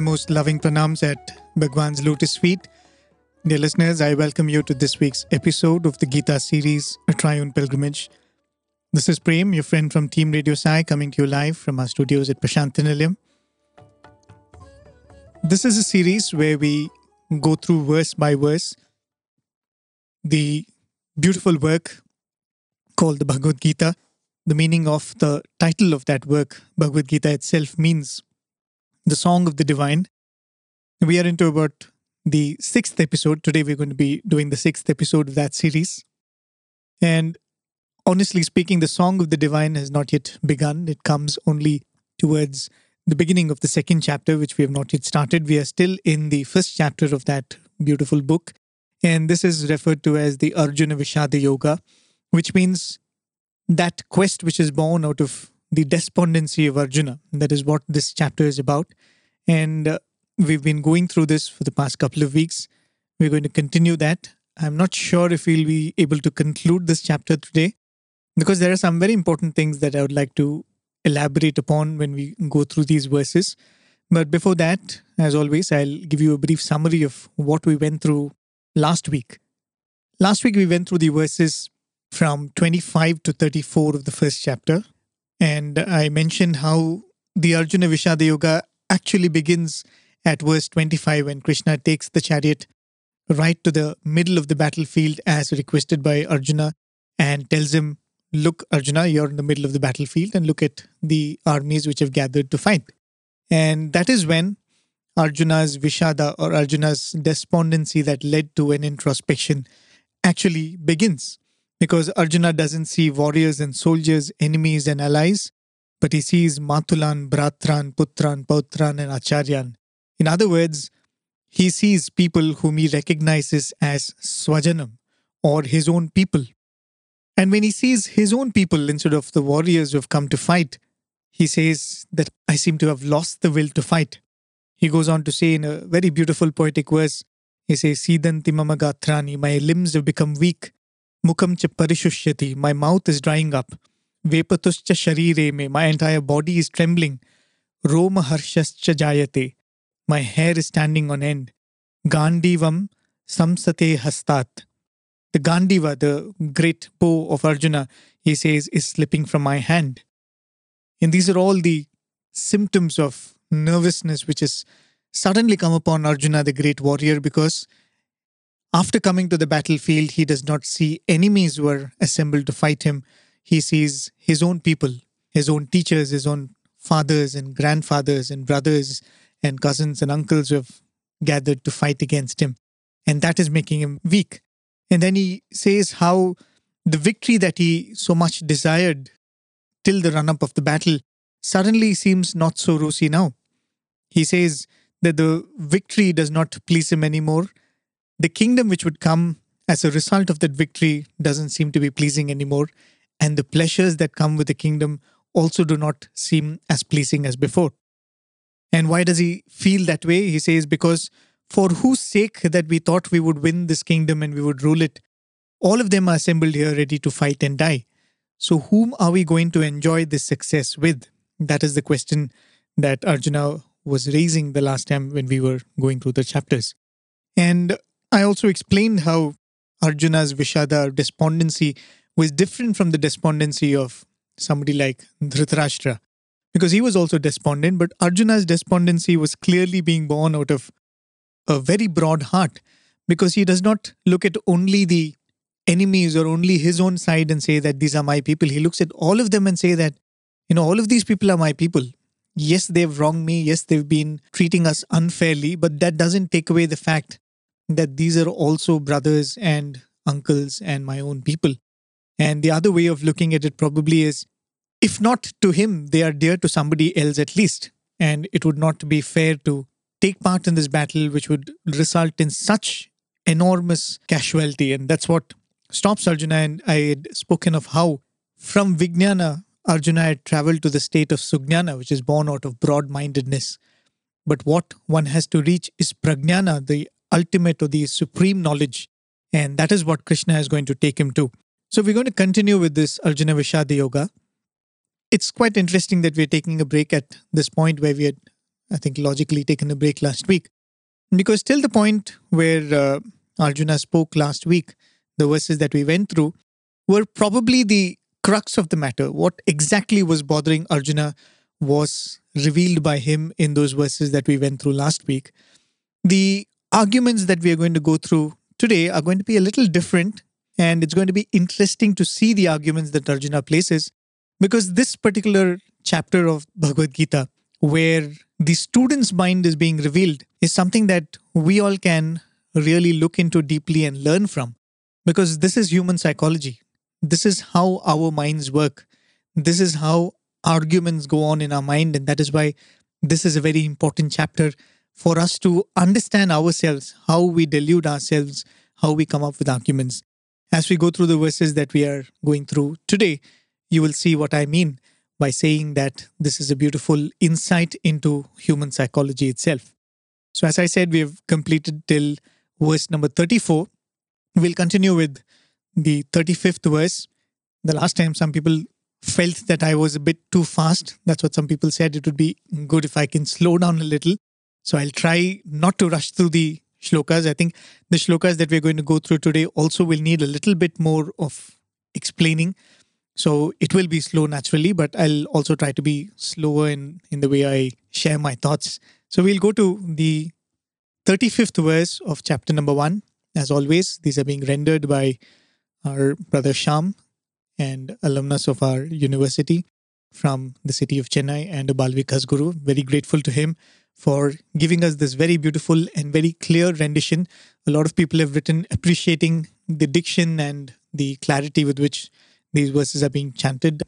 my most loving pranams at Bhagwan's lotus feet. Dear listeners, I welcome you to this week's episode of the Gita series, A Triune Pilgrimage. This is Prem, your friend from Team Radio Sai, coming to you live from our studios at Prashantinilayam. This is a series where we go through verse by verse the beautiful work called the Bhagavad Gita. The meaning of the title of that work, Bhagavad Gita itself, means the Song of the Divine. We are into about the sixth episode. Today, we're going to be doing the sixth episode of that series. And honestly speaking, the Song of the Divine has not yet begun. It comes only towards the beginning of the second chapter, which we have not yet started. We are still in the first chapter of that beautiful book. And this is referred to as the Arjuna Vishada Yoga, which means that quest which is born out of the despondency of Arjuna. That is what this chapter is about. And uh, we've been going through this for the past couple of weeks. We're going to continue that. I'm not sure if we'll be able to conclude this chapter today because there are some very important things that I would like to elaborate upon when we go through these verses. But before that, as always, I'll give you a brief summary of what we went through last week. Last week, we went through the verses from 25 to 34 of the first chapter. And I mentioned how the Arjuna Vishada Yoga actually begins at verse 25 when Krishna takes the chariot right to the middle of the battlefield as requested by Arjuna and tells him, Look, Arjuna, you're in the middle of the battlefield and look at the armies which have gathered to fight. And that is when Arjuna's Vishada or Arjuna's despondency that led to an introspection actually begins because Arjuna doesn't see warriors and soldiers, enemies and allies, but he sees Matulan, Bratran, Putran, Pautran, and Acharyan. In other words, he sees people whom he recognizes as Swajanam or his own people. And when he sees his own people instead of the warriors who have come to fight, he says that I seem to have lost the will to fight. He goes on to say in a very beautiful poetic verse, he says, Sidanti mamagatrani, my limbs have become weak. Mukam cha parishushyati, my mouth is drying up. Vepatuscha sharire me, my entire body is trembling. Roma harshascha jayate, my hair is standing on end. Gandivam samsate hastat. The Gandiva, the great bow of Arjuna, he says, is slipping from my hand. And these are all the symptoms of nervousness which has suddenly come upon Arjuna, the great warrior, because after coming to the battlefield, he does not see enemies who are assembled to fight him. He sees his own people, his own teachers, his own fathers and grandfathers and brothers and cousins and uncles who have gathered to fight against him. And that is making him weak. And then he says how the victory that he so much desired till the run up of the battle suddenly seems not so rosy now. He says that the victory does not please him anymore the kingdom which would come as a result of that victory doesn't seem to be pleasing anymore, and the pleasures that come with the kingdom also do not seem as pleasing as before. And why does he feel that way? He says, Because for whose sake that we thought we would win this kingdom and we would rule it, all of them are assembled here ready to fight and die. So, whom are we going to enjoy this success with? That is the question that Arjuna was raising the last time when we were going through the chapters. And I also explained how Arjuna's Vishada despondency was different from the despondency of somebody like Dhritarashtra because he was also despondent, but Arjuna's despondency was clearly being born out of a very broad heart because he does not look at only the enemies or only his own side and say that these are my people. He looks at all of them and say that, you know, all of these people are my people. Yes, they've wronged me. Yes, they've been treating us unfairly, but that doesn't take away the fact that these are also brothers and uncles and my own people. And the other way of looking at it probably is if not to him, they are dear to somebody else at least. And it would not be fair to take part in this battle, which would result in such enormous casualty. And that's what stops Arjuna. And I had spoken of how from Vijnana, Arjuna had traveled to the state of Sugnana, which is born out of broad mindedness. But what one has to reach is Pragnana, the ultimate or the supreme knowledge. And that is what Krishna is going to take him to. So we're going to continue with this Arjuna Vishada Yoga. It's quite interesting that we're taking a break at this point where we had I think, logically taken a break last week. Because till the point where uh, Arjuna spoke last week, the verses that we went through were probably the crux of the matter. What exactly was bothering Arjuna was revealed by him in those verses that we went through last week. The arguments that we are going to go through today are going to be a little different, and it's going to be interesting to see the arguments that Arjuna places because this particular chapter of Bhagavad Gita, where the student's mind is being revealed, is something that we all can really look into deeply and learn from because this is human psychology. This is how our minds work. This is how arguments go on in our mind. And that is why this is a very important chapter for us to understand ourselves, how we delude ourselves, how we come up with arguments. As we go through the verses that we are going through today, you will see what I mean by saying that this is a beautiful insight into human psychology itself. So, as I said, we have completed till verse number 34. We'll continue with the 35th verse. The last time, some people felt that I was a bit too fast. That's what some people said. It would be good if I can slow down a little. So I'll try not to rush through the shlokas. I think the shlokas that we're going to go through today also will need a little bit more of explaining. So it will be slow naturally, but I'll also try to be slower in, in the way I share my thoughts. So we'll go to the 35th verse of chapter number one. As always, these are being rendered by our brother Sham and alumnus of our university from the city of Chennai and Balvikas Guru. Very grateful to him for giving us this very beautiful and very clear rendition. A lot of people have written appreciating the diction and the clarity with which these verses are being chanted.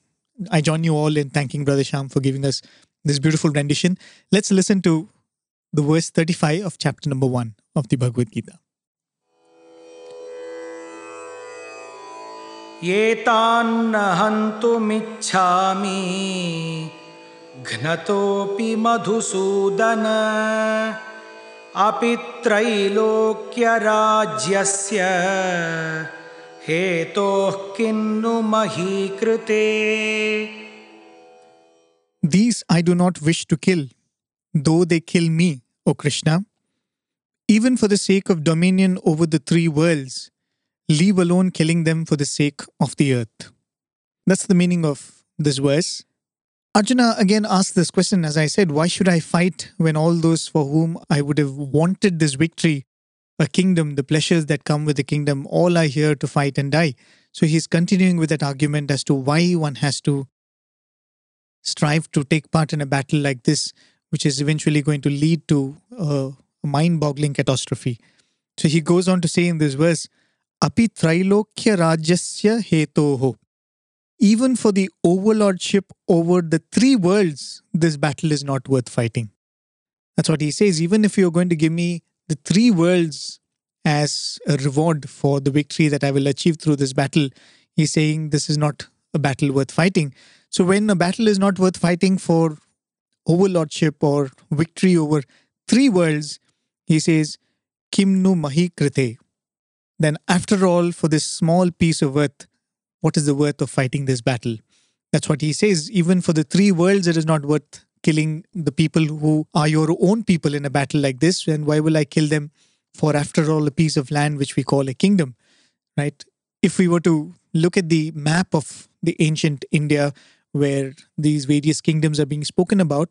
I join you all in thanking Brother Sham for giving us this beautiful rendition. Let's listen to the verse 35 of chapter number 1 of the Bhagavad Gita. एतान्न हन्तुमिच्छामि घ्नतोऽपि Madhusudan अपि त्रैलोक्यराज्यस्य हेतोः किन्नु महीकृते These I do not wish to kill, though they kill me, O Krishna. Even for the sake of dominion over the three worlds, leave alone killing them for the sake of the earth. That's the meaning of this verse. Arjuna again asks this question, as I said, why should I fight when all those for whom I would have wanted this victory, a kingdom, the pleasures that come with the kingdom, all are here to fight and die? So he's continuing with that argument as to why one has to strive to take part in a battle like this, which is eventually going to lead to a mind boggling catastrophe. So he goes on to say in this verse, Api Trailokya Rajasya Hetoho. Even for the overlordship over the three worlds, this battle is not worth fighting. That's what he says. Even if you're going to give me the three worlds as a reward for the victory that I will achieve through this battle, he's saying this is not a battle worth fighting. So, when a battle is not worth fighting for overlordship or victory over three worlds, he says, Kimnu Mahi Krite then after all, for this small piece of earth, what is the worth of fighting this battle? That's what he says. Even for the three worlds, it is not worth killing the people who are your own people in a battle like this. And why will I kill them for, after all, a piece of land which we call a kingdom? Right? If we were to look at the map of the ancient India, where these various kingdoms are being spoken about,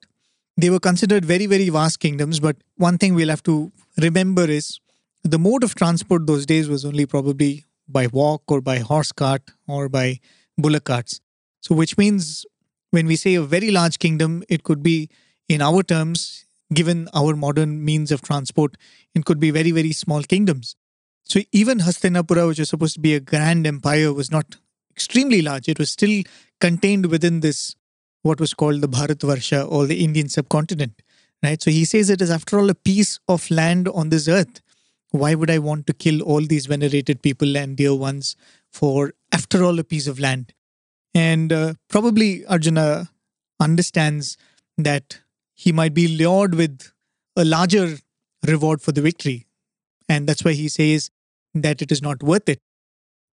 they were considered very, very vast kingdoms. But one thing we'll have to remember is the mode of transport those days was only probably by walk or by horse cart or by bullock carts. So, which means when we say a very large kingdom, it could be, in our terms, given our modern means of transport, it could be very, very small kingdoms. So, even Hastinapura, which was supposed to be a grand empire, was not extremely large. It was still contained within this, what was called the Bharatvarsha or the Indian subcontinent. Right. So he says it is, after all, a piece of land on this earth why would I want to kill all these venerated people and dear ones for, after all, a piece of land? And uh, probably Arjuna understands that he might be lured with a larger reward for the victory. And that's why he says that it is not worth it.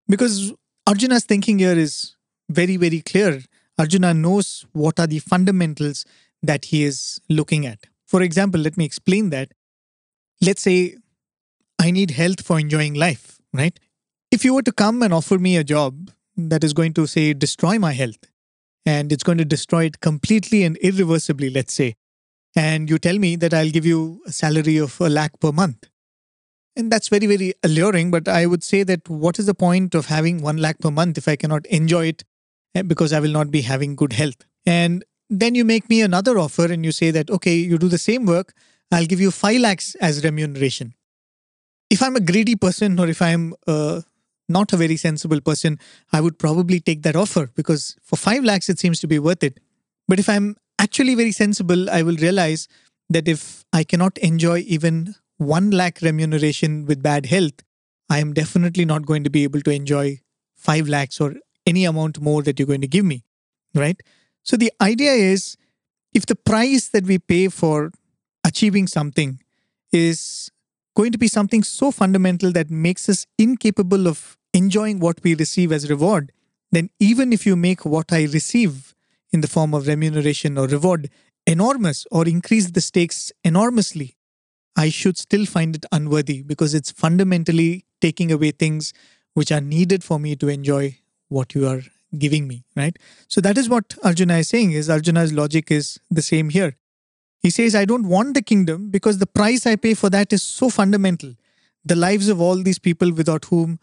Because Arjuna's thinking here is very, very clear. Arjuna knows what are the fundamentals that he is looking at. For example, let me explain that. Let's say I need health for enjoying life, right? If you were to come and offer me a job that is going to, say, destroy my health, and it's going to destroy it completely and irreversibly, let's say, and you tell me that I'll give you a salary of a lakh per month. And that's very, very alluring. But I would say that what is the point of having one lakh per month if I cannot enjoy it eh, because I will not be having good health? And then you make me another offer and you say that, okay, you do the same work, I'll give you five lakhs as remuneration. If I'm a greedy person or if I'm uh, not a very sensible person, I would probably take that offer because for five lakhs, it seems to be worth it. But if I'm actually very sensible, I will realize that if I cannot enjoy even 1 lakh remuneration with bad health, I am definitely not going to be able to enjoy 5 lakhs or any amount more that you're going to give me, right? So the idea is if the price that we pay for achieving something is going to be something so fundamental that makes us incapable of enjoying what we receive as reward, then even if you make what I receive in the form of remuneration or reward enormous or increase the stakes enormously, I should still find it unworthy because it's fundamentally taking away things which are needed for me to enjoy what you are giving me, right? So that is what Arjuna is saying is Arjuna's logic is the same here. He says, I don't want the kingdom because the price I pay for that is so fundamental. The lives of all these people without whom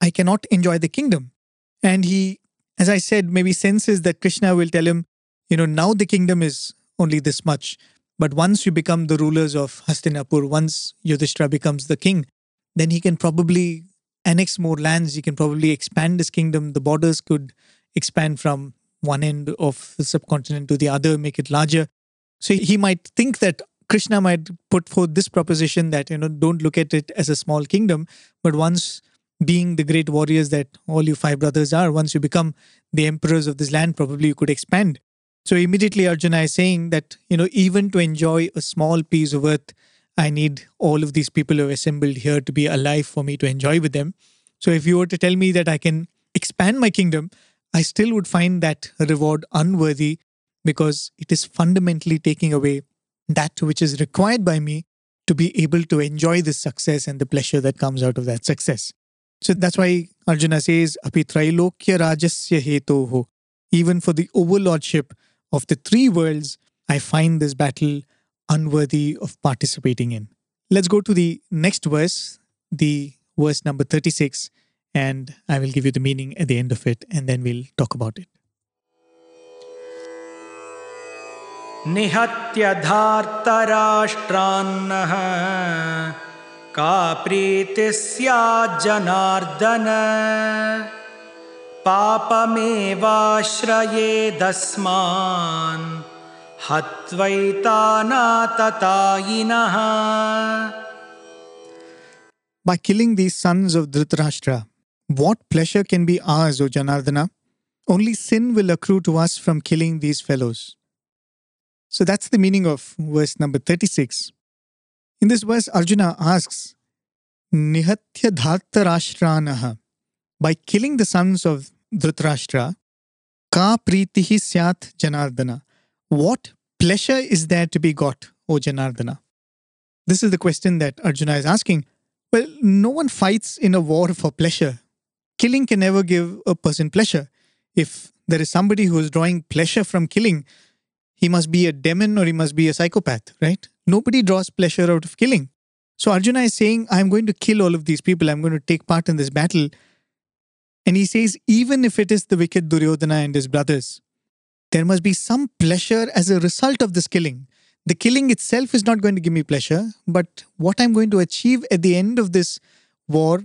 I cannot enjoy the kingdom. And he as I said, maybe senses that Krishna will tell him, you know, now the kingdom is only this much. But once you become the rulers of Hastinapur, once Yudhishthira becomes the king, then he can probably annex more lands. He can probably expand his kingdom. The borders could expand from one end of the subcontinent to the other, make it larger. So he might think that Krishna might put forth this proposition that, you know, don't look at it as a small kingdom, but once being the great warriors that all you five brothers are, once you become the emperors of this land, probably you could expand. So immediately Arjuna is saying that, you know, even to enjoy a small piece of earth, I need all of these people who are assembled here to be alive for me to enjoy with them. So if you were to tell me that I can expand my kingdom, I still would find that reward unworthy because it is fundamentally taking away that which is required by me to be able to enjoy this success and the pleasure that comes out of that success. So that's why Arjuna says, Api Trailokya Rajasya Hetoho. Even for the overlordship of the three worlds, I find this battle unworthy of participating in. Let's go to the next verse, the verse number 36, and I will give you the meaning at the end of it, and then we'll talk about it. निहत्य धार्तराष्ट्रान्नः का प्रीतिः स्याज्जनार्दन पापमेवाश्रयेदस्मान् हत्वैतानाततायिनः By killing these sons of Dhritarashtra, what pleasure can be ours, O Janardana? Only sin will accrue to us from killing these fellows. So that's the meaning of verse number 36. In this verse, Arjuna asks, Nihatya Dhartarashranaha. By killing the sons of Dhritarashtra, Ka pritihi syat Janardana. What pleasure is there to be got, O Janardana? This is the question that Arjuna is asking. Well, no one fights in a war for pleasure. Killing can never give a person pleasure. If there is somebody who is drawing pleasure from killing, he must be a demon or he must be a psychopath, right? Nobody draws pleasure out of killing. So Arjuna is saying, I'm going to kill all of these people. I'm going to take part in this battle. And he says, even if it is the wicked Duryodhana and his brothers, there must be some pleasure as a result of this killing. The killing itself is not going to give me pleasure, but what I'm going to achieve at the end of this war,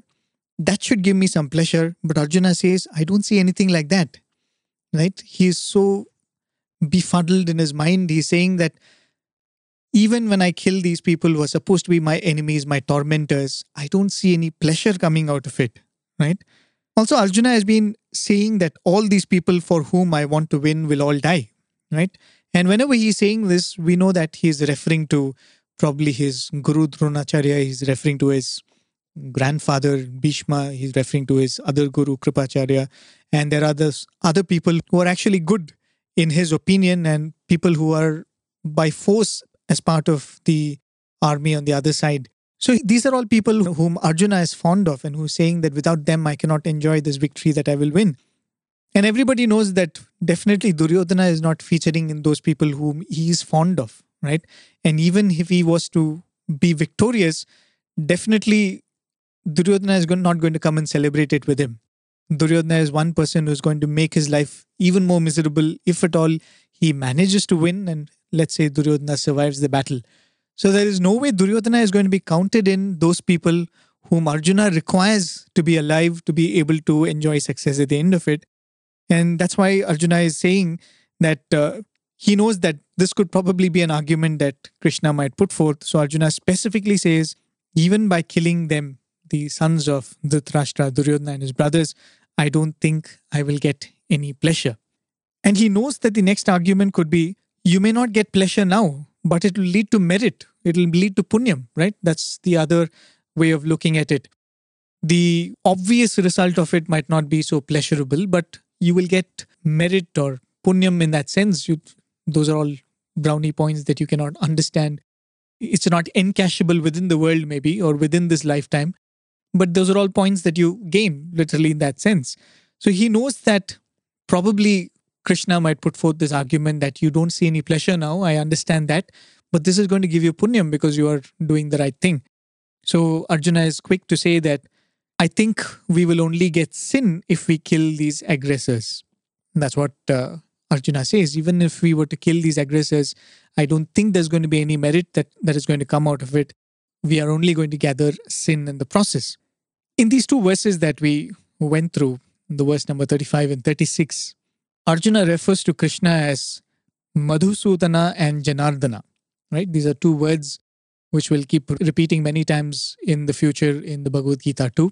that should give me some pleasure. But Arjuna says, I don't see anything like that. Right? He is so befuddled in his mind. He's saying that even when I kill these people who are supposed to be my enemies, my tormentors, I don't see any pleasure coming out of it, right? Also, Arjuna has been saying that all these people for whom I want to win will all die, right? And whenever he's saying this, we know that he's referring to probably his Guru Dronacharya, he's referring to his grandfather Bhishma, he's referring to his other Guru Kripacharya, and there are others, other people who are actually good in his opinion and people who are by force as part of the army on the other side. So these are all people whom Arjuna is fond of and who's saying that without them I cannot enjoy this victory that I will win. And everybody knows that definitely Duryodhana is not featuring in those people whom he is fond of, right? And even if he was to be victorious, definitely Duryodhana is not going to come and celebrate it with him. Duryodhana is one person who's going to make his life even more miserable if at all he manages to win and let's say Duryodhana survives the battle. So there is no way Duryodhana is going to be counted in those people whom Arjuna requires to be alive to be able to enjoy success at the end of it. And that's why Arjuna is saying that uh, he knows that this could probably be an argument that Krishna might put forth. So Arjuna specifically says, even by killing them, the sons of Dhritarashtra, Duryodhana, and his brothers, I don't think I will get any pleasure. And he knows that the next argument could be, you may not get pleasure now, but it will lead to merit. It will lead to punyam, right? That's the other way of looking at it. The obvious result of it might not be so pleasurable, but you will get merit or punyam in that sense. You, those are all brownie points that you cannot understand. It's not encashable within the world, maybe, or within this lifetime. But those are all points that you gain, literally, in that sense. So he knows that probably Krishna might put forth this argument that you don't see any pleasure now. I understand that. But this is going to give you punyam because you are doing the right thing. So Arjuna is quick to say that I think we will only get sin if we kill these aggressors. That's what uh, Arjuna says. Even if we were to kill these aggressors, I don't think there's going to be any merit that, that is going to come out of it. We are only going to gather sin in the process. In these two verses that we went through, the verse number 35 and 36, Arjuna refers to Krishna as Madhusudana and Janardana. Right? These are two words which we'll keep repeating many times in the future in the Bhagavad Gita too.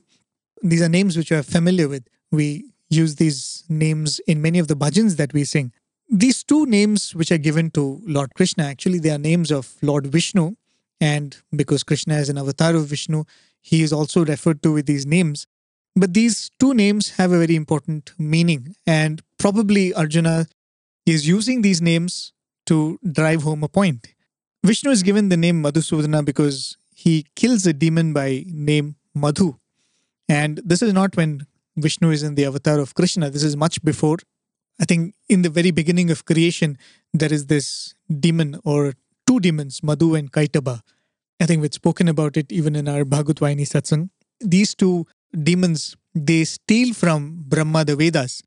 These are names which we are familiar with. We use these names in many of the bhajans that we sing. These two names which are given to Lord Krishna, actually, they are names of Lord Vishnu. And because Krishna is an avatar of Vishnu, he is also referred to with these names. But these two names have a very important meaning. And probably Arjuna is using these names to drive home a point. Vishnu is given the name Madhusudana because he kills a demon by name Madhu. And this is not when Vishnu is in the avatar of Krishna. This is much before. I think in the very beginning of creation, there is this demon or two demons, Madhu and Kaitaba. I think we've spoken about it even in our Bhagavad Satsang. These two demons, they steal from Brahma the Vedas.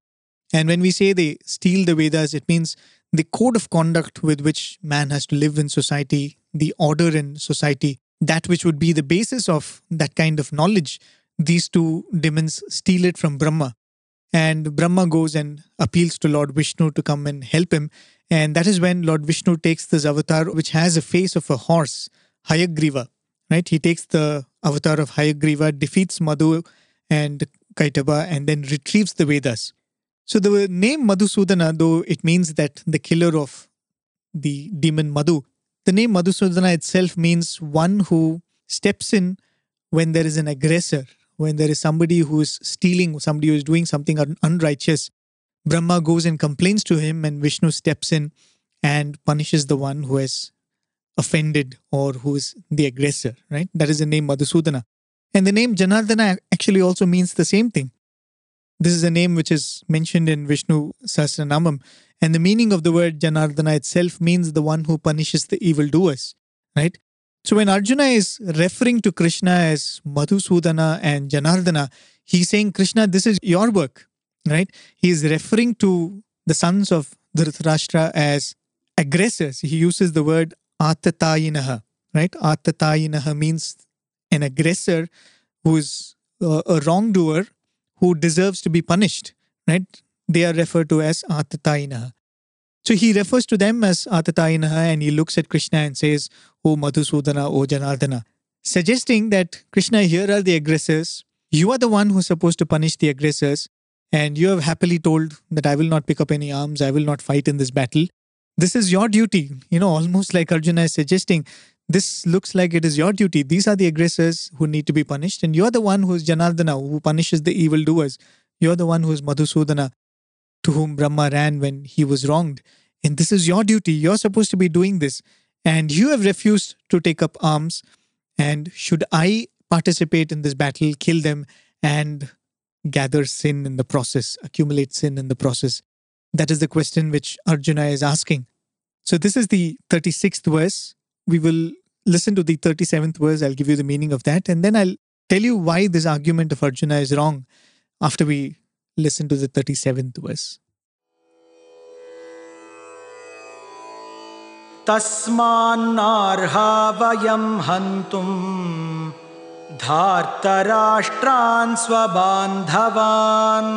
And when we say they steal the Vedas, it means the code of conduct with which man has to live in society, the order in society, that which would be the basis of that kind of knowledge, these two demons steal it from Brahma. And Brahma goes and appeals to Lord Vishnu to come and help him. And that is when Lord Vishnu takes this avatar, which has a face of a horse, Hayagriva. Right? He takes the avatar of Hayagriva, defeats Madhu and Kaitaba, and then retrieves the Vedas. So the name Madhusudana, though it means that the killer of the demon Madhu, the name Madhusudana itself means one who steps in when there is an aggressor, when there is somebody who is stealing, somebody who is doing something un- unrighteous. Brahma goes and complains to him, and Vishnu steps in and punishes the one who has offended or who is the aggressor, right? That is the name Madhusudana. And the name Janardana actually also means the same thing. This is a name which is mentioned in Vishnu Sahasranamam, and the meaning of the word Janardana itself means the one who punishes the evildoers, right? So when Arjuna is referring to Krishna as Madhusudana and Janardana, he's saying, Krishna, this is your work, right? He is referring to the sons of Dhritarashtra as aggressors. He uses the word Atatayinaha, right? Atatayinaha means an aggressor who is uh, a wrongdoer who deserves to be punished, right? They are referred to as Atatainaha. So he refers to them as Atatainaha and he looks at Krishna and says, O Madhusudana, oh, O Janardana, suggesting that Krishna, here are the aggressors. You are the one who's supposed to punish the aggressors. And you have happily told that I will not pick up any arms, I will not fight in this battle. This is your duty. You know, almost like Arjuna is suggesting this looks like it is your duty. These are the aggressors who need to be punished, and you're the one who is Janardana, who punishes the evildoers. You're the one who is Madhusudana, to whom Brahma ran when he was wronged. And this is your duty. You're supposed to be doing this. and you have refused to take up arms. And should I participate in this battle, kill them, and gather sin in the process, accumulate sin in the process? That is the question which Arjuna is asking. So, this is the 36th verse. We will listen to the 37th verse. I'll give you the meaning of that. And then I'll tell you why this argument of Arjuna is wrong after we listen to the 37th verse. तस्मान्नार्हा वयं हन्तुं धार्तराष्ट्रान् स्वबान्धवान्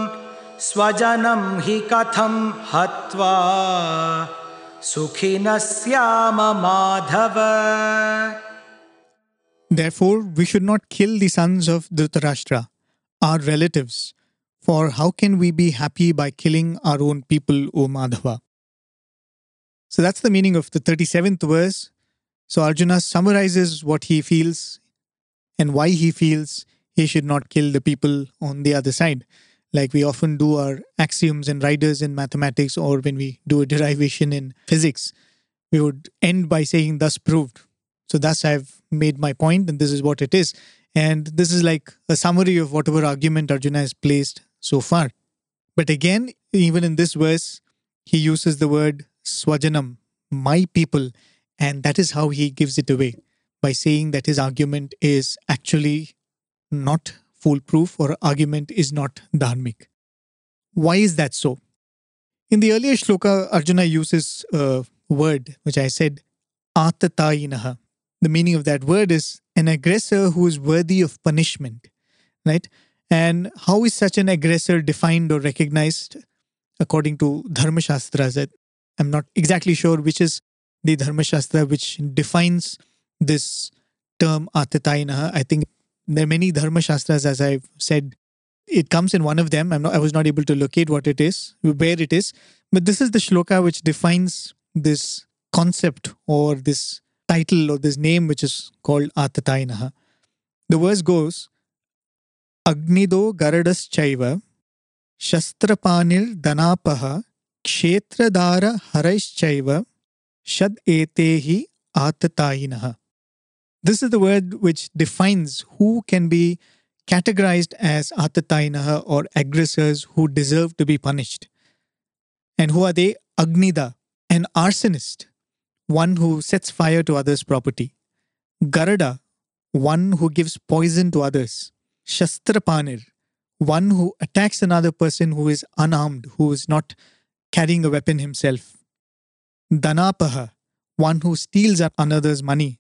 स्वजनं हि कथं हत्वा सुखिनः स्याम Madhav Therefore, we should not kill the sons of Dhritarashtra, our relatives, for how can we be happy by killing our own people, O Madhava? So that's the meaning of the 37th verse. So Arjuna summarizes what he feels and why he feels he should not kill the people on the other side. Like we often do our axioms and riders in mathematics or when we do a derivation in physics, we would end by saying, thus proved. So, thus I've made my point, and this is what it is. And this is like a summary of whatever argument Arjuna has placed so far. But again, even in this verse, he uses the word swajanam, my people, and that is how he gives it away by saying that his argument is actually not foolproof or argument is not dharmic. Why is that so? In the earlier shloka, Arjuna uses a word which I said, atatayinaha, the meaning of that word is an aggressor who is worthy of punishment, right? And how is such an aggressor defined or recognized according to Dharma Shastras? I'm not exactly sure which is the Dharma Shastra which defines this term Atatainaha. I think there are many Dharma Shastras, as I've said. It comes in one of them. Not, I was not able to locate what it is, where it is. But this is the shloka which defines this concept or this title or this name which is called Atatainaha. The verse goes Agnido Garadas Chaiva Shastrapanir Danapaha Kshetradara Haraischaiva Shad Etehi Atatainaha. This is the word which defines who can be categorized as Atatainaha or aggressors who deserve to be punished. And who are they? Agnida, an arsonist one who sets fire to others' property. Garada, one who gives poison to others. Shastrapanir, one who attacks another person who is unarmed, who is not carrying a weapon himself. Danapaha, one who steals another's money.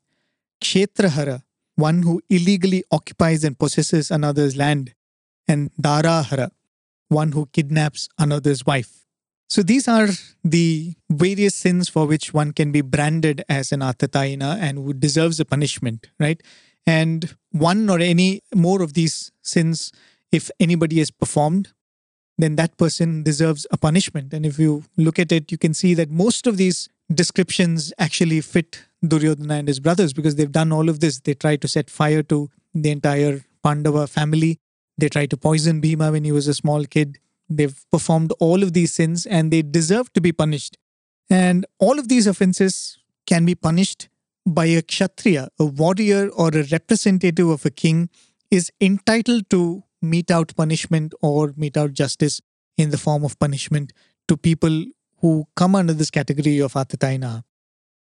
Kshetrahara, one who illegally occupies and possesses another's land. And Darahara, one who kidnaps another's wife. So these are the various sins for which one can be branded as an Atataina and who deserves a punishment, right? And one or any more of these sins, if anybody has performed, then that person deserves a punishment. And if you look at it, you can see that most of these descriptions actually fit Duryodhana and his brothers because they've done all of this. They tried to set fire to the entire Pandava family. They tried to poison Bhima when he was a small kid. They've performed all of these sins and they deserve to be punished. And all of these offenses can be punished by a kshatriya, a warrior or a representative of a king, is entitled to mete out punishment or mete out justice in the form of punishment to people who come under this category of Atataina.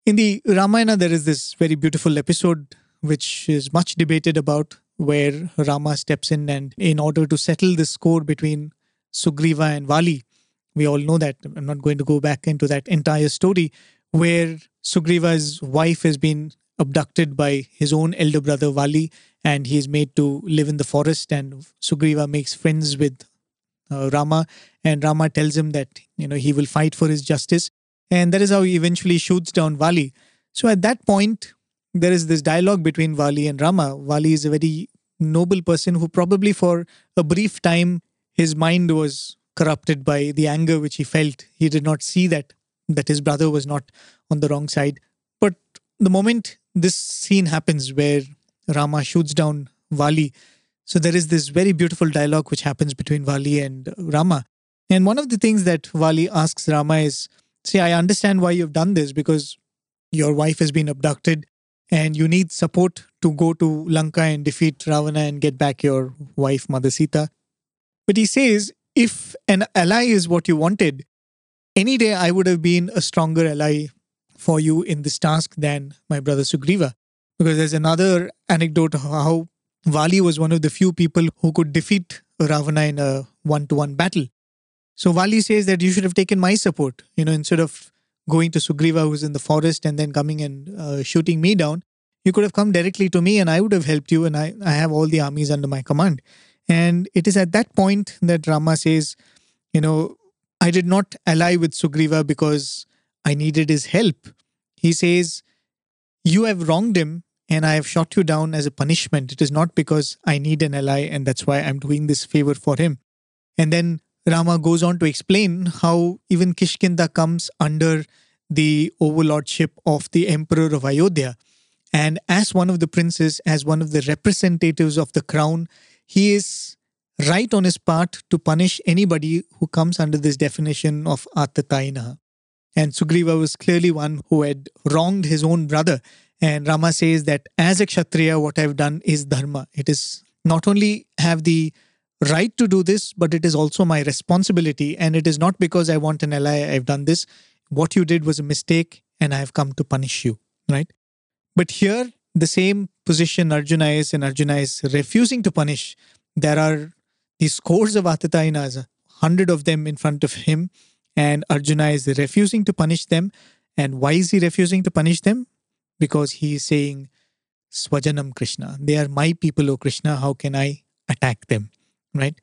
In the Ramayana, there is this very beautiful episode which is much debated about where Rama steps in and in order to settle the score between Sugriva and Vali. We all know that. I'm not going to go back into that entire story where Sugriva's wife has been abducted by his own elder brother Vali and he is made to live in the forest and Sugriva makes friends with uh, Rama and Rama tells him that you know he will fight for his justice and that is how he eventually shoots down Vali. So at that point there is this dialogue between Vali and Rama. Vali is a very noble person who probably for a brief time his mind was corrupted by the anger which he felt. He did not see that that his brother was not on the wrong side. But the moment this scene happens where Rama shoots down Vali, so there is this very beautiful dialogue which happens between Vali and Rama. And one of the things that Vali asks Rama is, "See, I understand why you've done this because your wife has been abducted and you need support to go to Lanka and defeat Ravana and get back your wife, Mother Sita. But he says, if an ally is what you wanted, any day I would have been a stronger ally for you in this task than my brother Sugriva. Because there's another anecdote of how Vali was one of the few people who could defeat Ravana in a one to one battle. So Vali says that you should have taken my support, you know, instead of going to Sugriva, who's in the forest, and then coming and uh, shooting me down. You could have come directly to me and I would have helped you, and I, I have all the armies under my command. And it is at that point that Rama says, you know, I did not ally with Sugriva because I needed his help. He says, You have wronged him and I have shot you down as a punishment. It is not because I need an ally and that's why I'm doing this favor for him. And then Rama goes on to explain how even Kishkinda comes under the overlordship of the emperor of Ayodhya. And as one of the princes, as one of the representatives of the crown, he is right on his part to punish anybody who comes under this definition of Atataina. And Sugriva was clearly one who had wronged his own brother. And Rama says that as a Kshatriya, what I've done is dharma. It is not only have the right to do this, but it is also my responsibility. And it is not because I want an ally, I've done this. What you did was a mistake, and I have come to punish you, right? But here, the same position Arjuna is, and Arjuna is refusing to punish. There are these scores of Atatainas, a hundred of them in front of him, and Arjuna is refusing to punish them. And why is he refusing to punish them? Because he is saying, Swajanam Krishna. They are my people, O Krishna. How can I attack them? Right?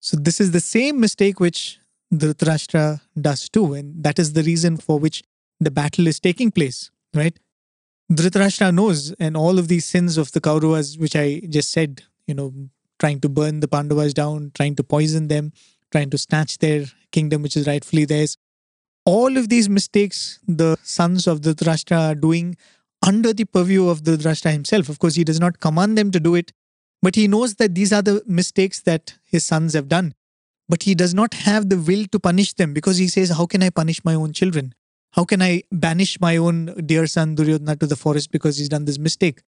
So, this is the same mistake which Dhritarashtra does too. And that is the reason for which the battle is taking place. Right? Dhritarashtra knows, and all of these sins of the Kauravas, which I just said, you know, trying to burn the Pandavas down, trying to poison them, trying to snatch their kingdom, which is rightfully theirs. All of these mistakes the sons of Dhritarashtra are doing under the purview of Dhritarashtra himself. Of course, he does not command them to do it, but he knows that these are the mistakes that his sons have done. But he does not have the will to punish them because he says, How can I punish my own children? How can I banish my own dear son Duryodhana to the forest because he's done this mistake?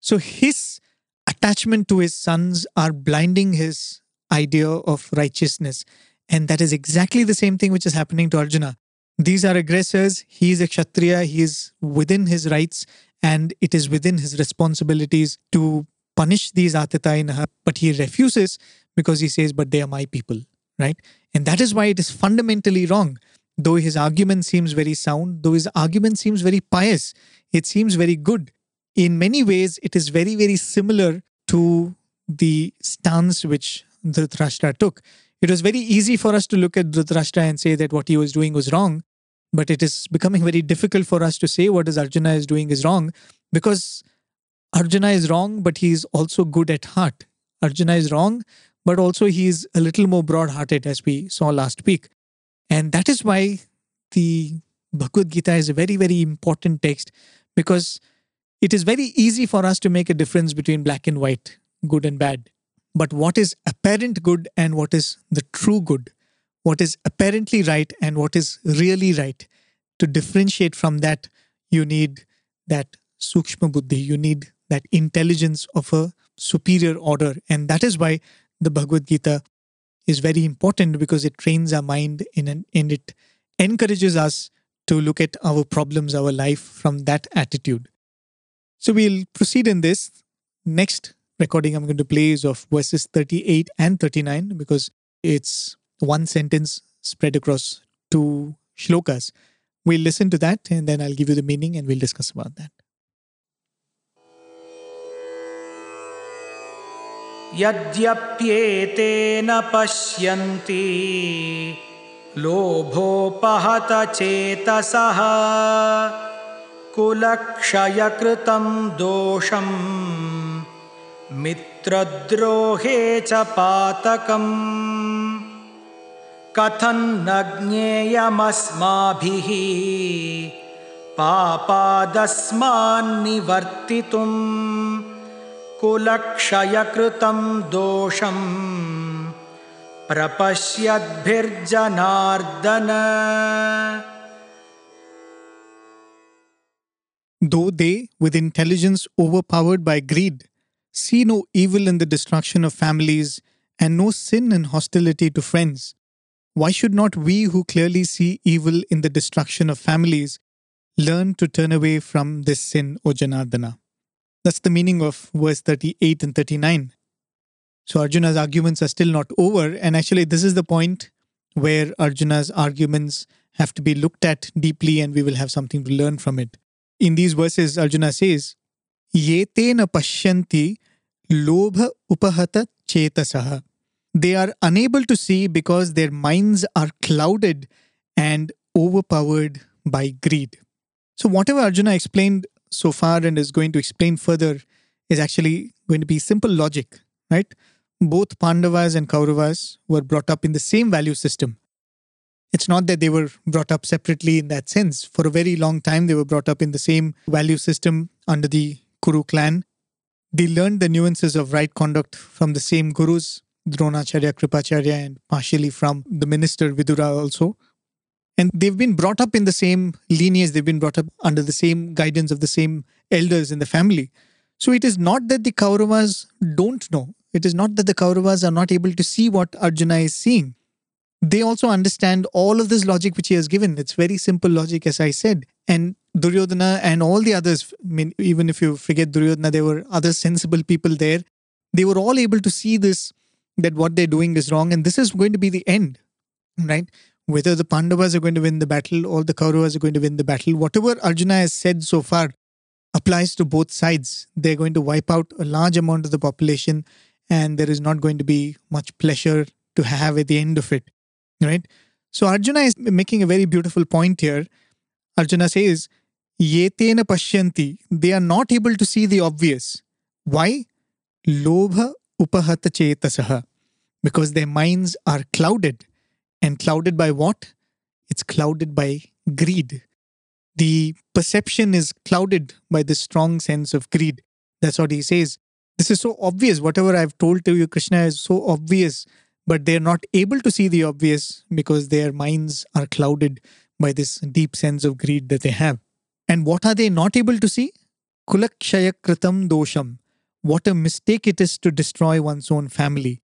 So his attachment to his sons are blinding his idea of righteousness. And that is exactly the same thing which is happening to Arjuna. These are aggressors. He is a Kshatriya. He is within his rights and it is within his responsibilities to punish these Atatainaha. But he refuses because he says, But they are my people, right? And that is why it is fundamentally wrong though his argument seems very sound, though his argument seems very pious, it seems very good. In many ways, it is very, very similar to the stance which Dhritarashtra took. It was very easy for us to look at Dhritarashtra and say that what he was doing was wrong, but it is becoming very difficult for us to say what is Arjuna is doing is wrong because Arjuna is wrong, but he is also good at heart. Arjuna is wrong, but also he is a little more broad hearted, as we saw last week. And that is why the Bhagavad Gita is a very, very important text because it is very easy for us to make a difference between black and white, good and bad. But what is apparent good and what is the true good, what is apparently right and what is really right, to differentiate from that, you need that sukshma buddhi, you need that intelligence of a superior order. And that is why the Bhagavad Gita is very important because it trains our mind in an, and it encourages us to look at our problems, our life from that attitude. So we'll proceed in this. Next recording I'm going to play is of verses 38 and 39 because it's one sentence spread across two shlokas. We'll listen to that and then I'll give you the meaning and we'll discuss about that. यद्यप्येतेन पश्यन्ति लोभोपहतचेतसः कुलक्षयकृतं दोषं मित्रद्रोहे च पातकम्। कथन्न ज्ञेयमस्माभिः पापादस्मान्निवर्तितुम् कुलक्षयकृतं दोषं प्रपश्यद्भिर्जनार्दन though they, with intelligence overpowered by greed, see no evil in the destruction of families and no sin and hostility to friends, why should not we who clearly see evil in the destruction of families learn to turn away from this sin, O Janardana? That's the meaning of verse 38 and 39. So Arjuna's arguments are still not over, and actually, this is the point where Arjuna's arguments have to be looked at deeply, and we will have something to learn from it. In these verses, Arjuna says, Yetena pashyanti lobha upahata chetasaha. They are unable to see because their minds are clouded and overpowered by greed. So, whatever Arjuna explained so far and is going to explain further is actually going to be simple logic, right? Both Pandavas and Kauravas were brought up in the same value system. It's not that they were brought up separately in that sense. For a very long time, they were brought up in the same value system under the Kuru clan. They learned the nuances of right conduct from the same gurus, Dronacharya, Kripacharya, and partially from the minister Vidura also. And they've been brought up in the same lineage, they've been brought up under the same guidance of the same elders in the family. So it is not that the Kauravas don't know. It is not that the Kauravas are not able to see what Arjuna is seeing. They also understand all of this logic which he has given. It's very simple logic, as I said. And Duryodhana and all the others, I mean, even if you forget Duryodhana, there were other sensible people there. They were all able to see this, that what they're doing is wrong. And this is going to be the end, right? Whether the Pandavas are going to win the battle or the Kauravas are going to win the battle, whatever Arjuna has said so far applies to both sides. They're going to wipe out a large amount of the population, and there is not going to be much pleasure to have at the end of it, right? So Arjuna is making a very beautiful point here. Arjuna says, Yetena pashyanti, they are not able to see the obvious. Why? Lobha upahata chetasaha. Because their minds are clouded. And clouded by what? It's clouded by greed. The perception is clouded by this strong sense of greed. That's what he says. This is so obvious. Whatever I've told to you, Krishna, is so obvious, but they're not able to see the obvious because their minds are clouded by this deep sense of greed that they have. And what are they not able to see? Kulakshaya kritam dosham. What a mistake it is to destroy one's own family.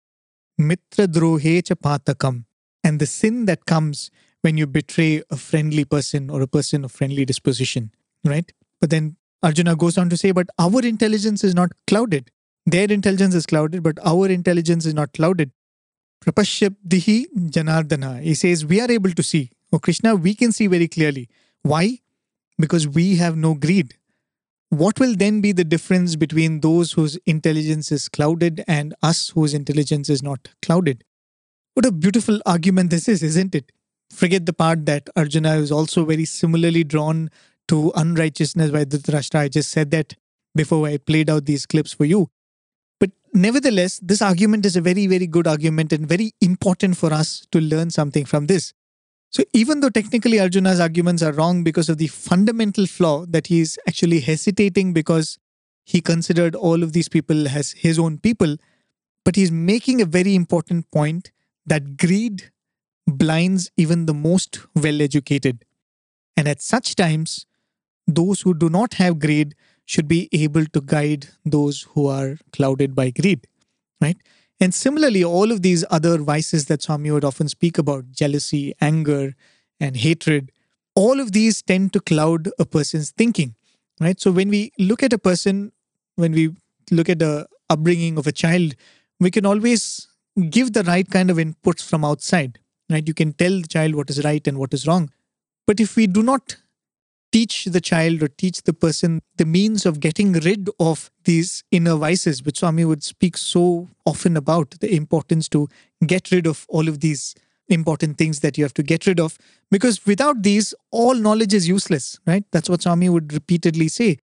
Mitra drohe cha patakam. And the sin that comes when you betray a friendly person or a person of friendly disposition, right? But then Arjuna goes on to say, but our intelligence is not clouded. Their intelligence is clouded, but our intelligence is not clouded. Prapashyabdihi Janardana. He says, we are able to see. Oh, Krishna, we can see very clearly. Why? Because we have no greed. What will then be the difference between those whose intelligence is clouded and us whose intelligence is not clouded? What a beautiful argument this is, isn't it? Forget the part that Arjuna is also very similarly drawn to unrighteousness by Dhritarashtra. I just said that before I played out these clips for you. But nevertheless, this argument is a very, very good argument and very important for us to learn something from this. So, even though technically Arjuna's arguments are wrong because of the fundamental flaw that he is actually hesitating because he considered all of these people as his own people, but he's making a very important point that greed blinds even the most well educated. And at such times, those who do not have greed should be able to guide those who are clouded by greed, right? And similarly, all of these other vices that Swami would often speak about jealousy, anger, and hatred all of these tend to cloud a person's thinking, right? So when we look at a person, when we look at the upbringing of a child, we can always give the right kind of inputs from outside, right? You can tell the child what is right and what is wrong. But if we do not teach the child or teach the person the means of getting rid of these inner vices, which Swami would speak so often about the importance to get rid of all of these important things that you have to get rid of. Because without these, all knowledge is useless, right? That's what Swami would repeatedly say.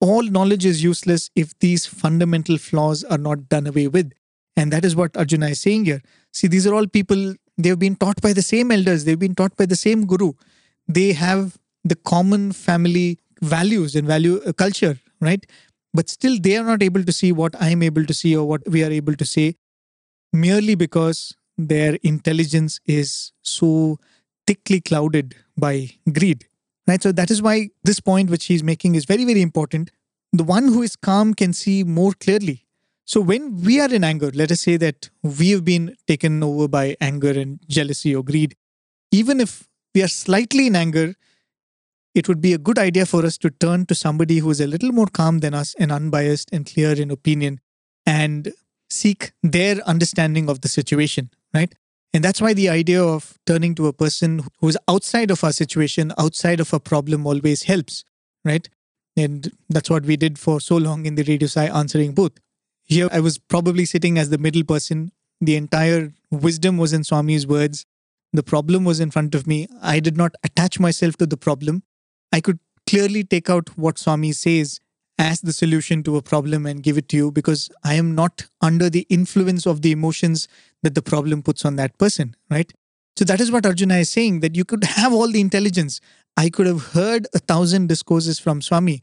All knowledge is useless if these fundamental flaws are not done away with. And that is what Arjuna is saying here. See, these are all people, they've been taught by the same elders, they've been taught by the same guru. They have the common family values and value uh, culture, right? But still, they are not able to see what I am able to see or what we are able to see merely because their intelligence is so thickly clouded by greed, Right. So that is why this point which he's making is very, very important. The one who is calm can see more clearly. So when we are in anger, let us say that we have been taken over by anger and jealousy or greed, even if we are slightly in anger, it would be a good idea for us to turn to somebody who is a little more calm than us and unbiased and clear in opinion and seek their understanding of the situation, right? And that's why the idea of turning to a person who's outside of our situation, outside of a problem, always helps, right? And that's what we did for so long in the Radio Sai answering booth. Here, I was probably sitting as the middle person. The entire wisdom was in Swami's words. The problem was in front of me. I did not attach myself to the problem. I could clearly take out what Swami says as the solution to a problem and give it to you because I am not under the influence of the emotions that the problem puts on that person, right? So that is what Arjuna is saying that you could have all the intelligence. I could have heard a thousand discourses from Swami,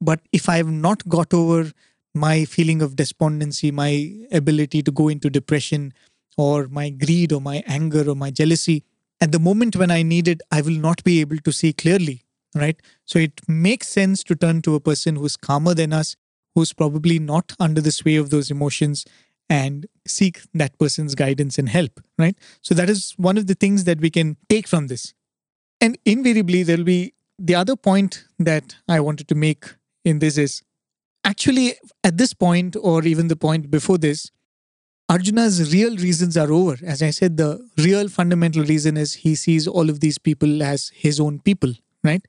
but if I have not got over my feeling of despondency, my ability to go into depression, or my greed, or my anger, or my jealousy, at the moment when I need it, I will not be able to see clearly right? So it makes sense to turn to a person who's calmer than us, who's probably not under the sway of those emotions, and seek that person's guidance and help, right? So that is one of the things that we can take from this. And invariably, there'll be the other point that I wanted to make in this is actually at this point, or even the point before this, Arjuna's real reasons are over. As I said, the real fundamental reason is he sees all of these people as his own people, right?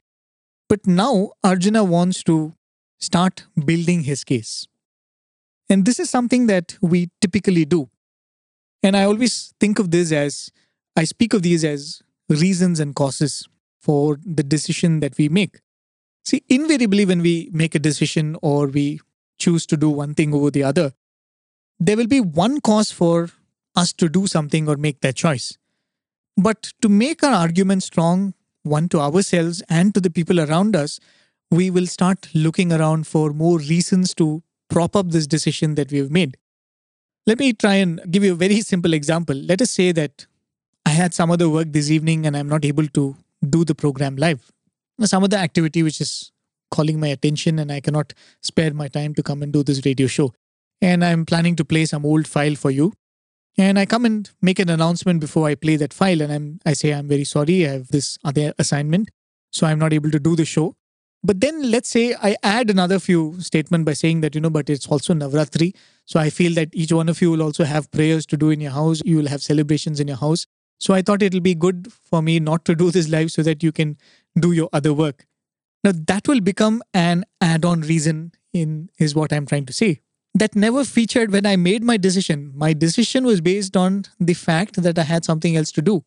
But now Arjuna wants to start building his case. And this is something that we typically do. And I always think of this as I speak of these as reasons and causes for the decision that we make. See, invariably, when we make a decision or we choose to do one thing over the other, there will be one cause for us to do something or make that choice. But to make our argument strong, one to ourselves and to the people around us, we will start looking around for more reasons to prop up this decision that we have made. Let me try and give you a very simple example. Let us say that I had some other work this evening and I'm not able to do the program live. Some other activity which is calling my attention and I cannot spare my time to come and do this radio show. And I'm planning to play some old file for you and I come and make an announcement before I play that file, and I'm I say I'm very sorry, I have this other assignment, so I'm not able to do the show. But then let's say I add another few statement by saying that you know, but it's also Navratri, so I feel that each one of you will also have prayers to do in your house. You will have celebrations in your house. So I thought it'll be good for me not to do this live so that you can do your other work. Now that will become an add-on reason in is what I'm trying to say that never featured when I made my decision. My decision was based on the fact that I had something else to do.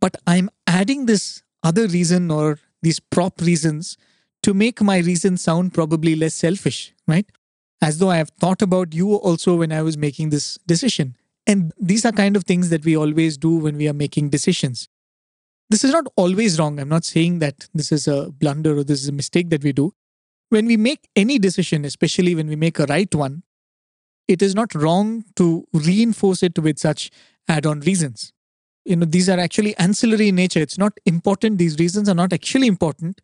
But I'm adding this other reason or these prop reasons to make my reason sound probably less selfish, right? As though I have thought about you also when I was making this decision. And these are kind of things that we always do when we are making decisions. This is not always wrong. I'm not saying that this is a blunder or this is a mistake that we do when we make any decision, especially when we make a right one, it is not wrong to reinforce it with such add on reasons. You know, these are actually ancillary in nature. It's not important. These reasons are not actually important,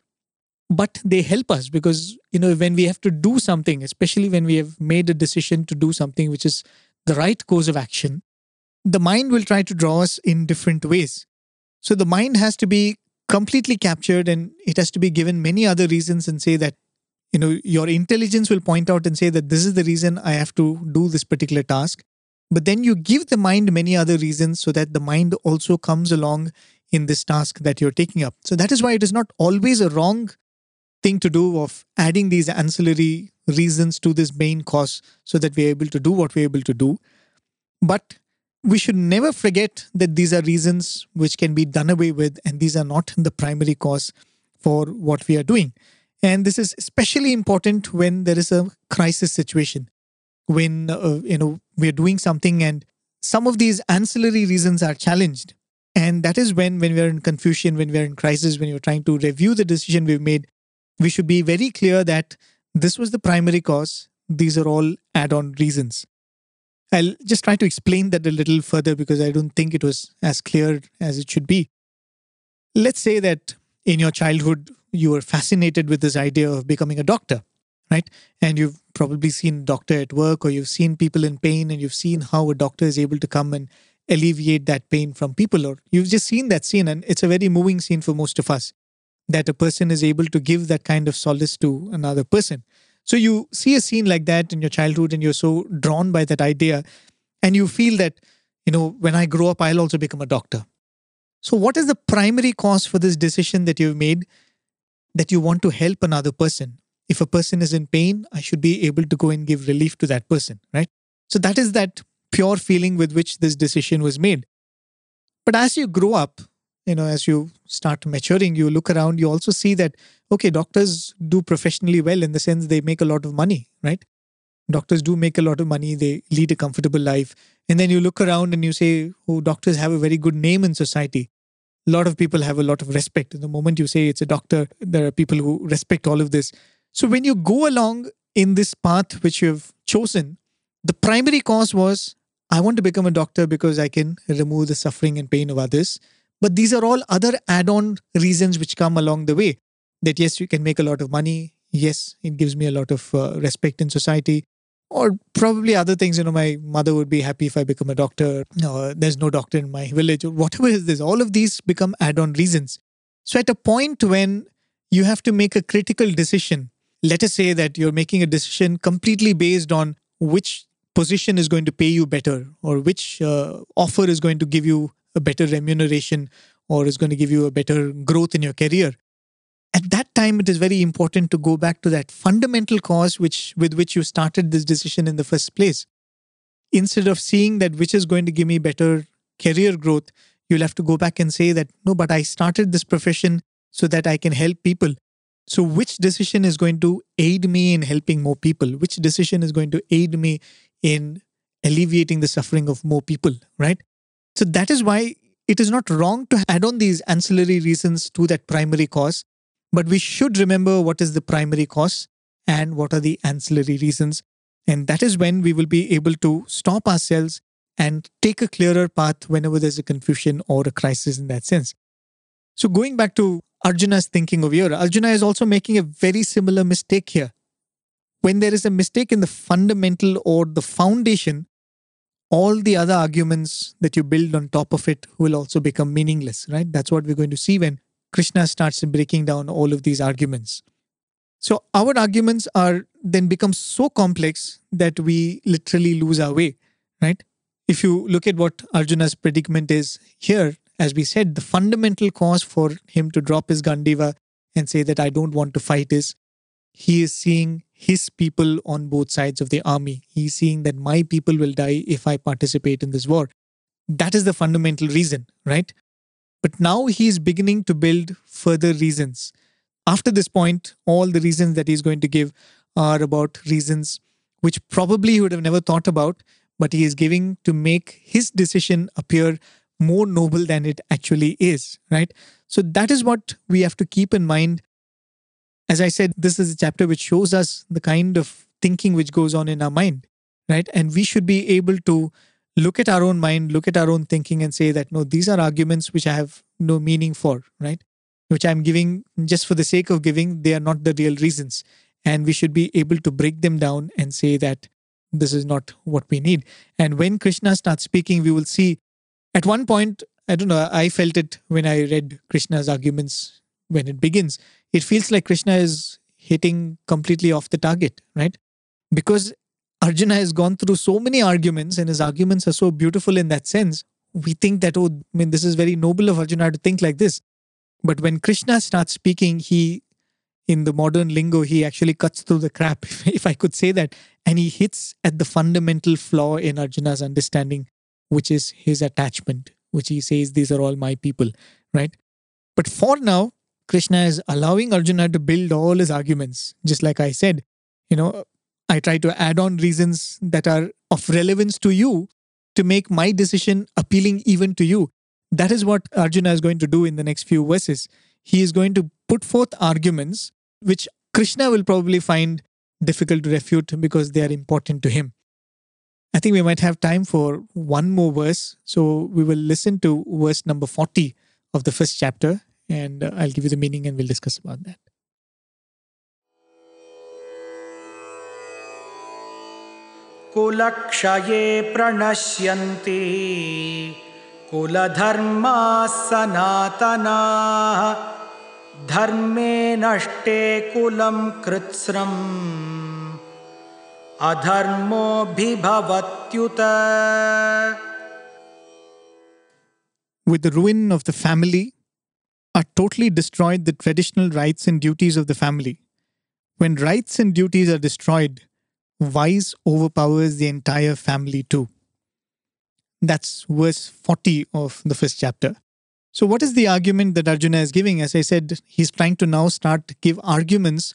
but they help us because, you know, when we have to do something, especially when we have made a decision to do something which is the right course of action, the mind will try to draw us in different ways. So the mind has to be completely captured and it has to be given many other reasons and say that you know your intelligence will point out and say that this is the reason i have to do this particular task. But then you give the mind many other reasons so that the mind also comes along in this task that you're taking up. So that is why it is not always a wrong thing to do of adding these ancillary reasons to this main cause so that we're able to do what we're able to do. But we should never forget that these are reasons which can be done away with and these are not the primary cause for what we are doing and this is especially important when there is a crisis situation, when uh, you know we're doing something and some of these ancillary reasons are challenged. And that is when, when we're in confusion, when we're in crisis, when you're trying to review the decision we've made, we should be very clear that this was the primary cause. These are all add on reasons. I'll just try to explain that a little further because I don't think it was as clear as it should be. Let's say that in your childhood, you were fascinated with this idea of becoming a doctor, right? And you've probably seen a doctor at work or you've seen people in pain and you've seen how a doctor is able to come and alleviate that pain from people or you've just seen that scene and it's a very moving scene for most of us that a person is able to give that kind of solace to another person so you see a scene like that in your childhood and you're so drawn by that idea and you feel that you know when i grow up i'll also become a doctor. So what is the primary cause for this decision that you've made that you want to help another person? If a person is in pain i should be able to go and give relief to that person right? So that is that pure feeling with which this decision was made. But as you grow up, you know, as you start maturing, you look around, you also see that, okay, doctors do professionally well in the sense they make a lot of money, right? Doctors do make a lot of money, they lead a comfortable life. And then you look around and you say, oh, doctors have a very good name in society. A lot of people have a lot of respect. In the moment you say it's a doctor, there are people who respect all of this. So when you go along in this path which you've chosen, the primary cause was I want to become a doctor because I can remove the suffering and pain of others. But these are all other add on reasons which come along the way. That yes, you can make a lot of money. Yes, it gives me a lot of uh, respect in society. Or probably other things, you know, my mother would be happy if I become a doctor. Or there's no doctor in my village, or whatever is this. All of these become add on reasons. So at a point when you have to make a critical decision, let us say that you're making a decision completely based on which position is going to pay you better or which uh, offer is going to give you a better remuneration or is going to give you a better growth in your career. At that time it is very important to go back to that fundamental cause which with which you started this decision in the first place. Instead of seeing that which is going to give me better career growth you'll have to go back and say that no but i started this profession so that i can help people. So which decision is going to aid me in helping more people? Which decision is going to aid me in alleviating the suffering of more people, right? So that is why it is not wrong to add on these ancillary reasons to that primary cause, but we should remember what is the primary cause and what are the ancillary reasons. And that is when we will be able to stop ourselves and take a clearer path whenever there's a confusion or a crisis in that sense. So, going back to Arjuna's thinking of here, Arjuna is also making a very similar mistake here when there is a mistake in the fundamental or the foundation, all the other arguments that you build on top of it will also become meaningless, right? That's what we're going to see when Krishna starts breaking down all of these arguments. So our arguments are then become so complex that we literally lose our way, right? If you look at what Arjuna's predicament is here, as we said, the fundamental cause for him to drop his Gandiva and say that I don't want to fight is he is seeing his people on both sides of the army. He's seeing that my people will die if I participate in this war. That is the fundamental reason, right? But now he's beginning to build further reasons. After this point, all the reasons that he's going to give are about reasons which probably he would have never thought about, but he is giving to make his decision appear more noble than it actually is, right? So that is what we have to keep in mind as I said, this is a chapter which shows us the kind of thinking which goes on in our mind, right? And we should be able to look at our own mind, look at our own thinking, and say that no, these are arguments which I have no meaning for, right? Which I'm giving just for the sake of giving, they are not the real reasons. And we should be able to break them down and say that this is not what we need. And when Krishna starts speaking, we will see at one point, I don't know, I felt it when I read Krishna's arguments when it begins it feels like Krishna is hitting completely off the target, right? Because Arjuna has gone through so many arguments and his arguments are so beautiful in that sense. We think that, oh, I mean, this is very noble of Arjuna to think like this. But when Krishna starts speaking, he, in the modern lingo, he actually cuts through the crap, if I could say that. And he hits at the fundamental flaw in Arjuna's understanding, which is his attachment, which he says, these are all my people, right? But for now, Krishna is allowing Arjuna to build all his arguments. Just like I said, you know, I try to add on reasons that are of relevance to you to make my decision appealing even to you. That is what Arjuna is going to do in the next few verses. He is going to put forth arguments which Krishna will probably find difficult to refute because they are important to him. I think we might have time for one more verse. So we will listen to verse number 40 of the first chapter and uh, I'll give you the meaning and we'll discuss about that. कुलक्षये प्रणश्यन्ति कुलधर्माः सनातनाः धर्मे नष्टे कुलं कृत्स्रम् अधर्मोऽभिभवत्युत With the ruin of the family, are totally destroyed the traditional rights and duties of the family. When rights and duties are destroyed, vice overpowers the entire family too. That's verse 40 of the first chapter. So, what is the argument that Arjuna is giving? As I said, he's trying to now start to give arguments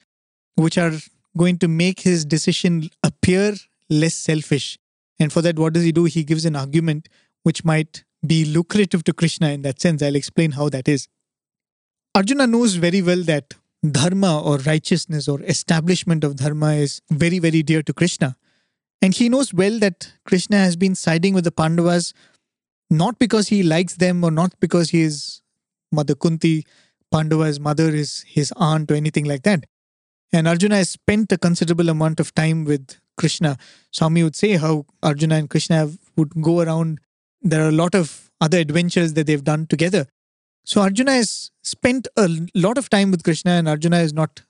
which are going to make his decision appear less selfish. And for that, what does he do? He gives an argument which might be lucrative to Krishna in that sense. I'll explain how that is. Arjuna knows very well that dharma or righteousness or establishment of dharma is very, very dear to Krishna. And he knows well that Krishna has been siding with the Pandavas not because he likes them or not because he is Mother Kunti, Pandava's mother is his aunt or anything like that. And Arjuna has spent a considerable amount of time with Krishna. Swami would say how Arjuna and Krishna would go around. There are a lot of other adventures that they've done together. So Arjuna has spent a lot of time with Krishna, and Arjuna is not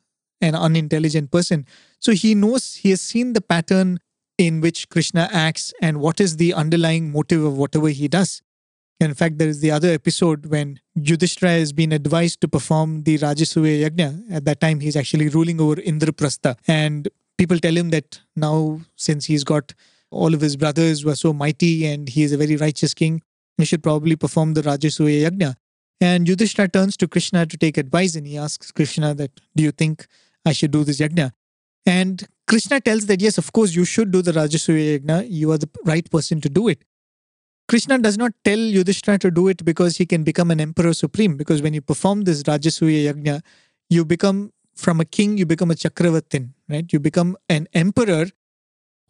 an unintelligent person. So he knows, he has seen the pattern in which Krishna acts and what is the underlying motive of whatever he does. In fact, there is the other episode when Yudhishthira has been advised to perform the Rajasuya Yajna. At that time, he's actually ruling over Indraprastha. And people tell him that now, since he's got all of his brothers were so mighty and he is a very righteous king, he should probably perform the Rajasuya Yajna. And Yudhishthira turns to Krishna to take advice and he asks Krishna that, do you think I should do this yajna? And Krishna tells that, yes, of course, you should do the Rajasuya yajna. You are the right person to do it. Krishna does not tell Yudhishthira to do it because he can become an emperor supreme. Because when you perform this Rajasuya yajna, you become from a king, you become a chakravartin, right? You become an emperor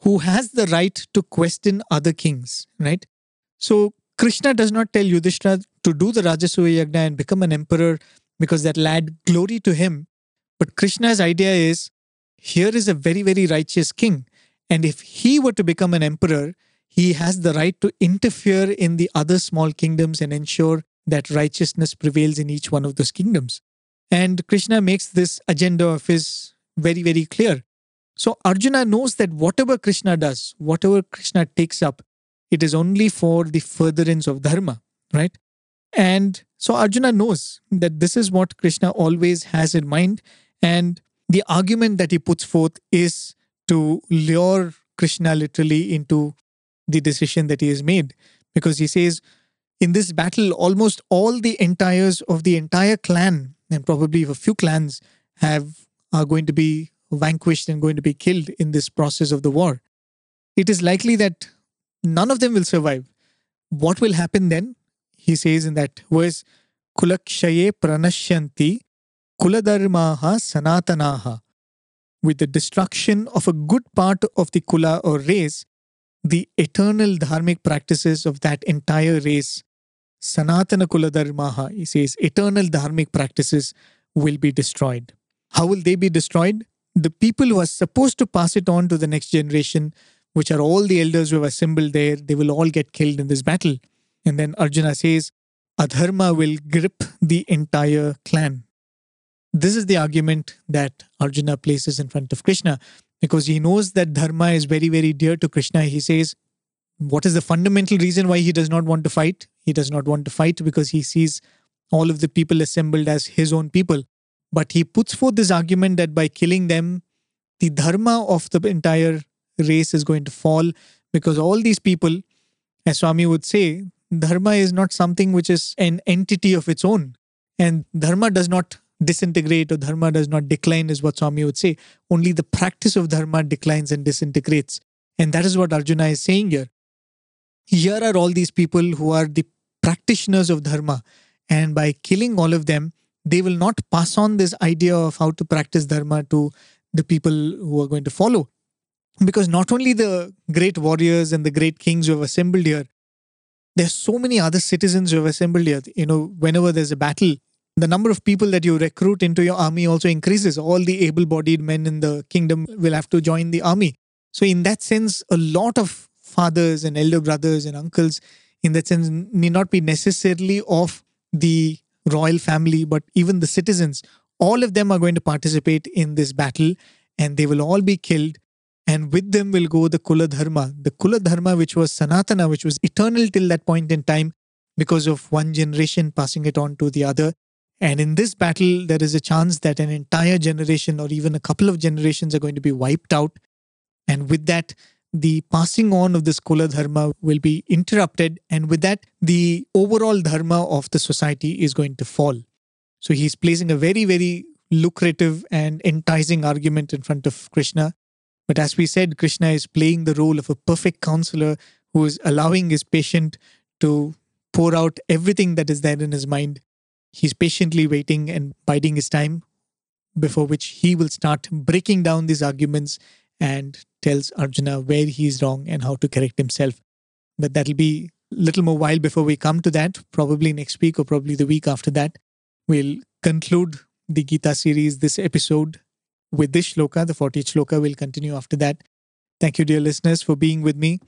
who has the right to question other kings, right? So Krishna does not tell Yudhishthira to do the Rajasuya Yagna and become an emperor because that will add glory to him. But Krishna's idea is here is a very, very righteous king. And if he were to become an emperor, he has the right to interfere in the other small kingdoms and ensure that righteousness prevails in each one of those kingdoms. And Krishna makes this agenda of his very, very clear. So Arjuna knows that whatever Krishna does, whatever Krishna takes up, it is only for the furtherance of dharma, right? And so Arjuna knows that this is what Krishna always has in mind. And the argument that he puts forth is to lure Krishna literally into the decision that he has made. Because he says, in this battle, almost all the entires of the entire clan, and probably a few clans, have are going to be vanquished and going to be killed in this process of the war. It is likely that none of them will survive. What will happen then? He says in that verse, Kulakshaye pranashyanti kuladharmaha sanatanaha. With the destruction of a good part of the kula or race, the eternal dharmic practices of that entire race, sanatana kuladharmaha, he says, eternal dharmic practices will be destroyed. How will they be destroyed? The people who are supposed to pass it on to the next generation which are all the elders who have assembled there, they will all get killed in this battle. And then Arjuna says, Adharma will grip the entire clan. This is the argument that Arjuna places in front of Krishna because he knows that dharma is very, very dear to Krishna. He says, What is the fundamental reason why he does not want to fight? He does not want to fight because he sees all of the people assembled as his own people. But he puts forth this argument that by killing them, the dharma of the entire race is going to fall because all these people, as Swami would say, dharma is not something which is an entity of its own. And dharma does not disintegrate or dharma does not decline, is what Swami would say. Only the practice of dharma declines and disintegrates. And that is what Arjuna is saying here. Here are all these people who are the practitioners of dharma. And by killing all of them, they will not pass on this idea of how to practice dharma to the people who are going to follow because not only the great warriors and the great kings who have assembled here, there's so many other citizens who have assembled here. You know, whenever there's a battle, The number of people that you recruit into your army also increases. All the able bodied men in the kingdom will have to join the army. So, in that sense, a lot of fathers and elder brothers and uncles, in that sense, need not be necessarily of the royal family, but even the citizens. All of them are going to participate in this battle and they will all be killed. And with them will go the Kula Dharma, the Kula Dharma, which was Sanatana, which was eternal till that point in time because of one generation passing it on to the other. And in this battle, there is a chance that an entire generation or even a couple of generations are going to be wiped out. And with that, the passing on of this Kula Dharma will be interrupted. And with that, the overall Dharma of the society is going to fall. So he's placing a very, very lucrative and enticing argument in front of Krishna. But as we said, Krishna is playing the role of a perfect counselor who is allowing his patient to pour out everything that is there in his mind. He's patiently waiting and biding his time, before which he will start breaking down these arguments and tells Arjuna where he is wrong and how to correct himself. But that'll be a little more while before we come to that, probably next week or probably the week after that. We'll conclude the Gita series, this episode, with this shloka. The 40th shloka will continue after that. Thank you, dear listeners, for being with me.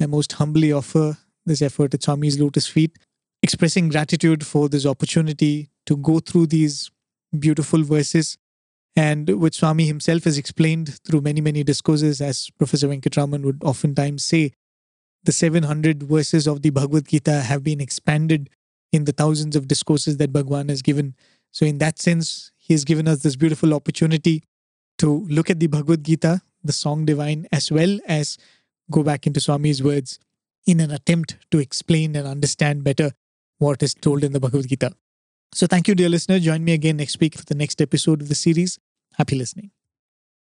I most humbly offer this effort at Swami's lotus feet, expressing gratitude for this opportunity to go through these beautiful verses and which Swami himself has explained through many, many discourses, as Professor Venkatraman would oftentimes say. The 700 verses of the Bhagavad Gita have been expanded in the thousands of discourses that Bhagwan has given. So, in that sense, he has given us this beautiful opportunity to look at the Bhagavad Gita, the song divine, as well as go back into Swami's words in an attempt to explain and understand better what is told in the Bhagavad Gita. So, thank you, dear listener. Join me again next week for the next episode of the series. Happy listening.